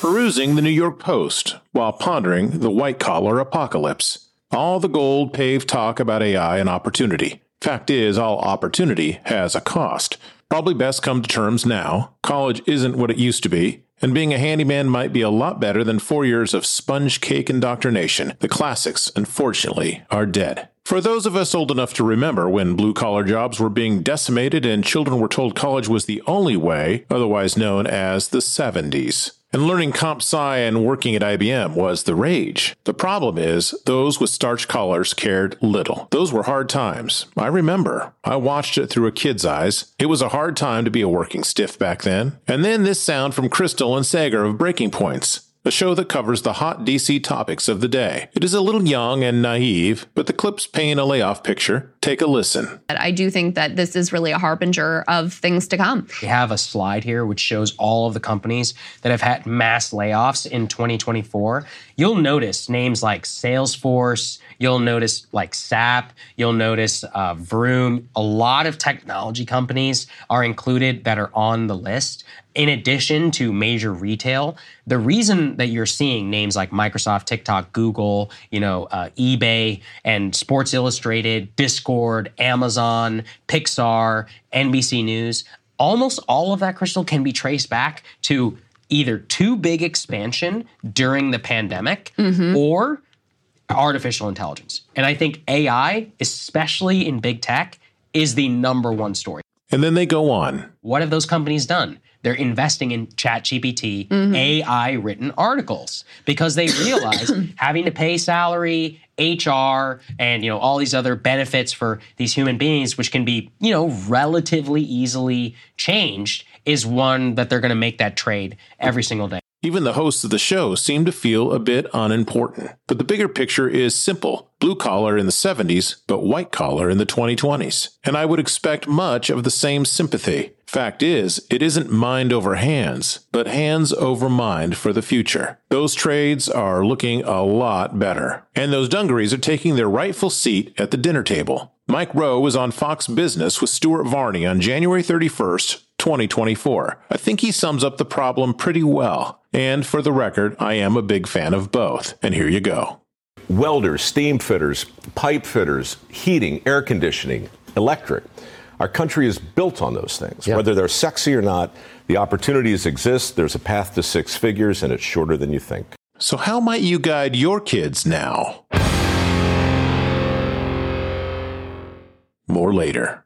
perusing the New York Post while pondering the white collar apocalypse. All the gold paved talk about AI and opportunity. Fact is, all opportunity has a cost. Probably best come to terms now. College isn't what it used to be, and being a handyman might be a lot better than four years of sponge cake indoctrination. The classics, unfortunately, are dead. For those of us old enough to remember when blue collar jobs were being decimated and children were told college was the only way, otherwise known as the 70s. And learning comp sci and working at IBM was the rage. The problem is, those with starch collars cared little. Those were hard times. I remember. I watched it through a kid's eyes. It was a hard time to be a working stiff back then. And then this sound from Krystal and Saagar of Breaking Points a show that covers the hot DC topics of the day. It is a little young and naive, but the clips paint a layoff picture. Take a listen. I do think that this is really a harbinger of things to come. We have a slide here which shows all of the companies that have had mass layoffs in 2024. You'll notice names like Salesforce, you'll notice like SAP, you'll notice uh, Vroom. A lot of technology companies are included that are on the list in addition to major retail, the reason that you're seeing names like Microsoft, TikTok, Google, you know, uh, eBay, and Sports Illustrated, Discord, Amazon, Pixar, NBC News, almost all of that Krystal can be traced back to either too big expansion during the pandemic mm-hmm. or artificial intelligence. And I think AI, especially in big tech, is the number one story. And then they go on. What have those companies done? they're investing in ChatGPT mm-hmm. AI written articles because they realize having to pay salary, HR, and you know all these other benefits for these human beings, which can be you know relatively easily changed, is one that they're going to make that trade every single day. Even the hosts of the show seem to feel a bit unimportant. But the bigger picture is simple blue collar in the 70s, but white collar in the 2020s. And I would expect much of the same sympathy. Fact is, it isn't mind over hands, but hands over mind for the future. Those trades are looking a lot better. And those dungarees are taking their rightful seat at the dinner table. Mike Rowe was on Fox Business with Stuart Varney on January 31st, 2024. I think he sums up the problem pretty well. And for the record, I am a big fan of both. And here you go. Welders, steam fitters, pipe fitters, heating, air conditioning, electric. Our country is built on those things. Yep. Whether they're sexy or not, the opportunities exist. There's a path to six figures, and it's shorter than you think. So, how might you guide your kids now? More later.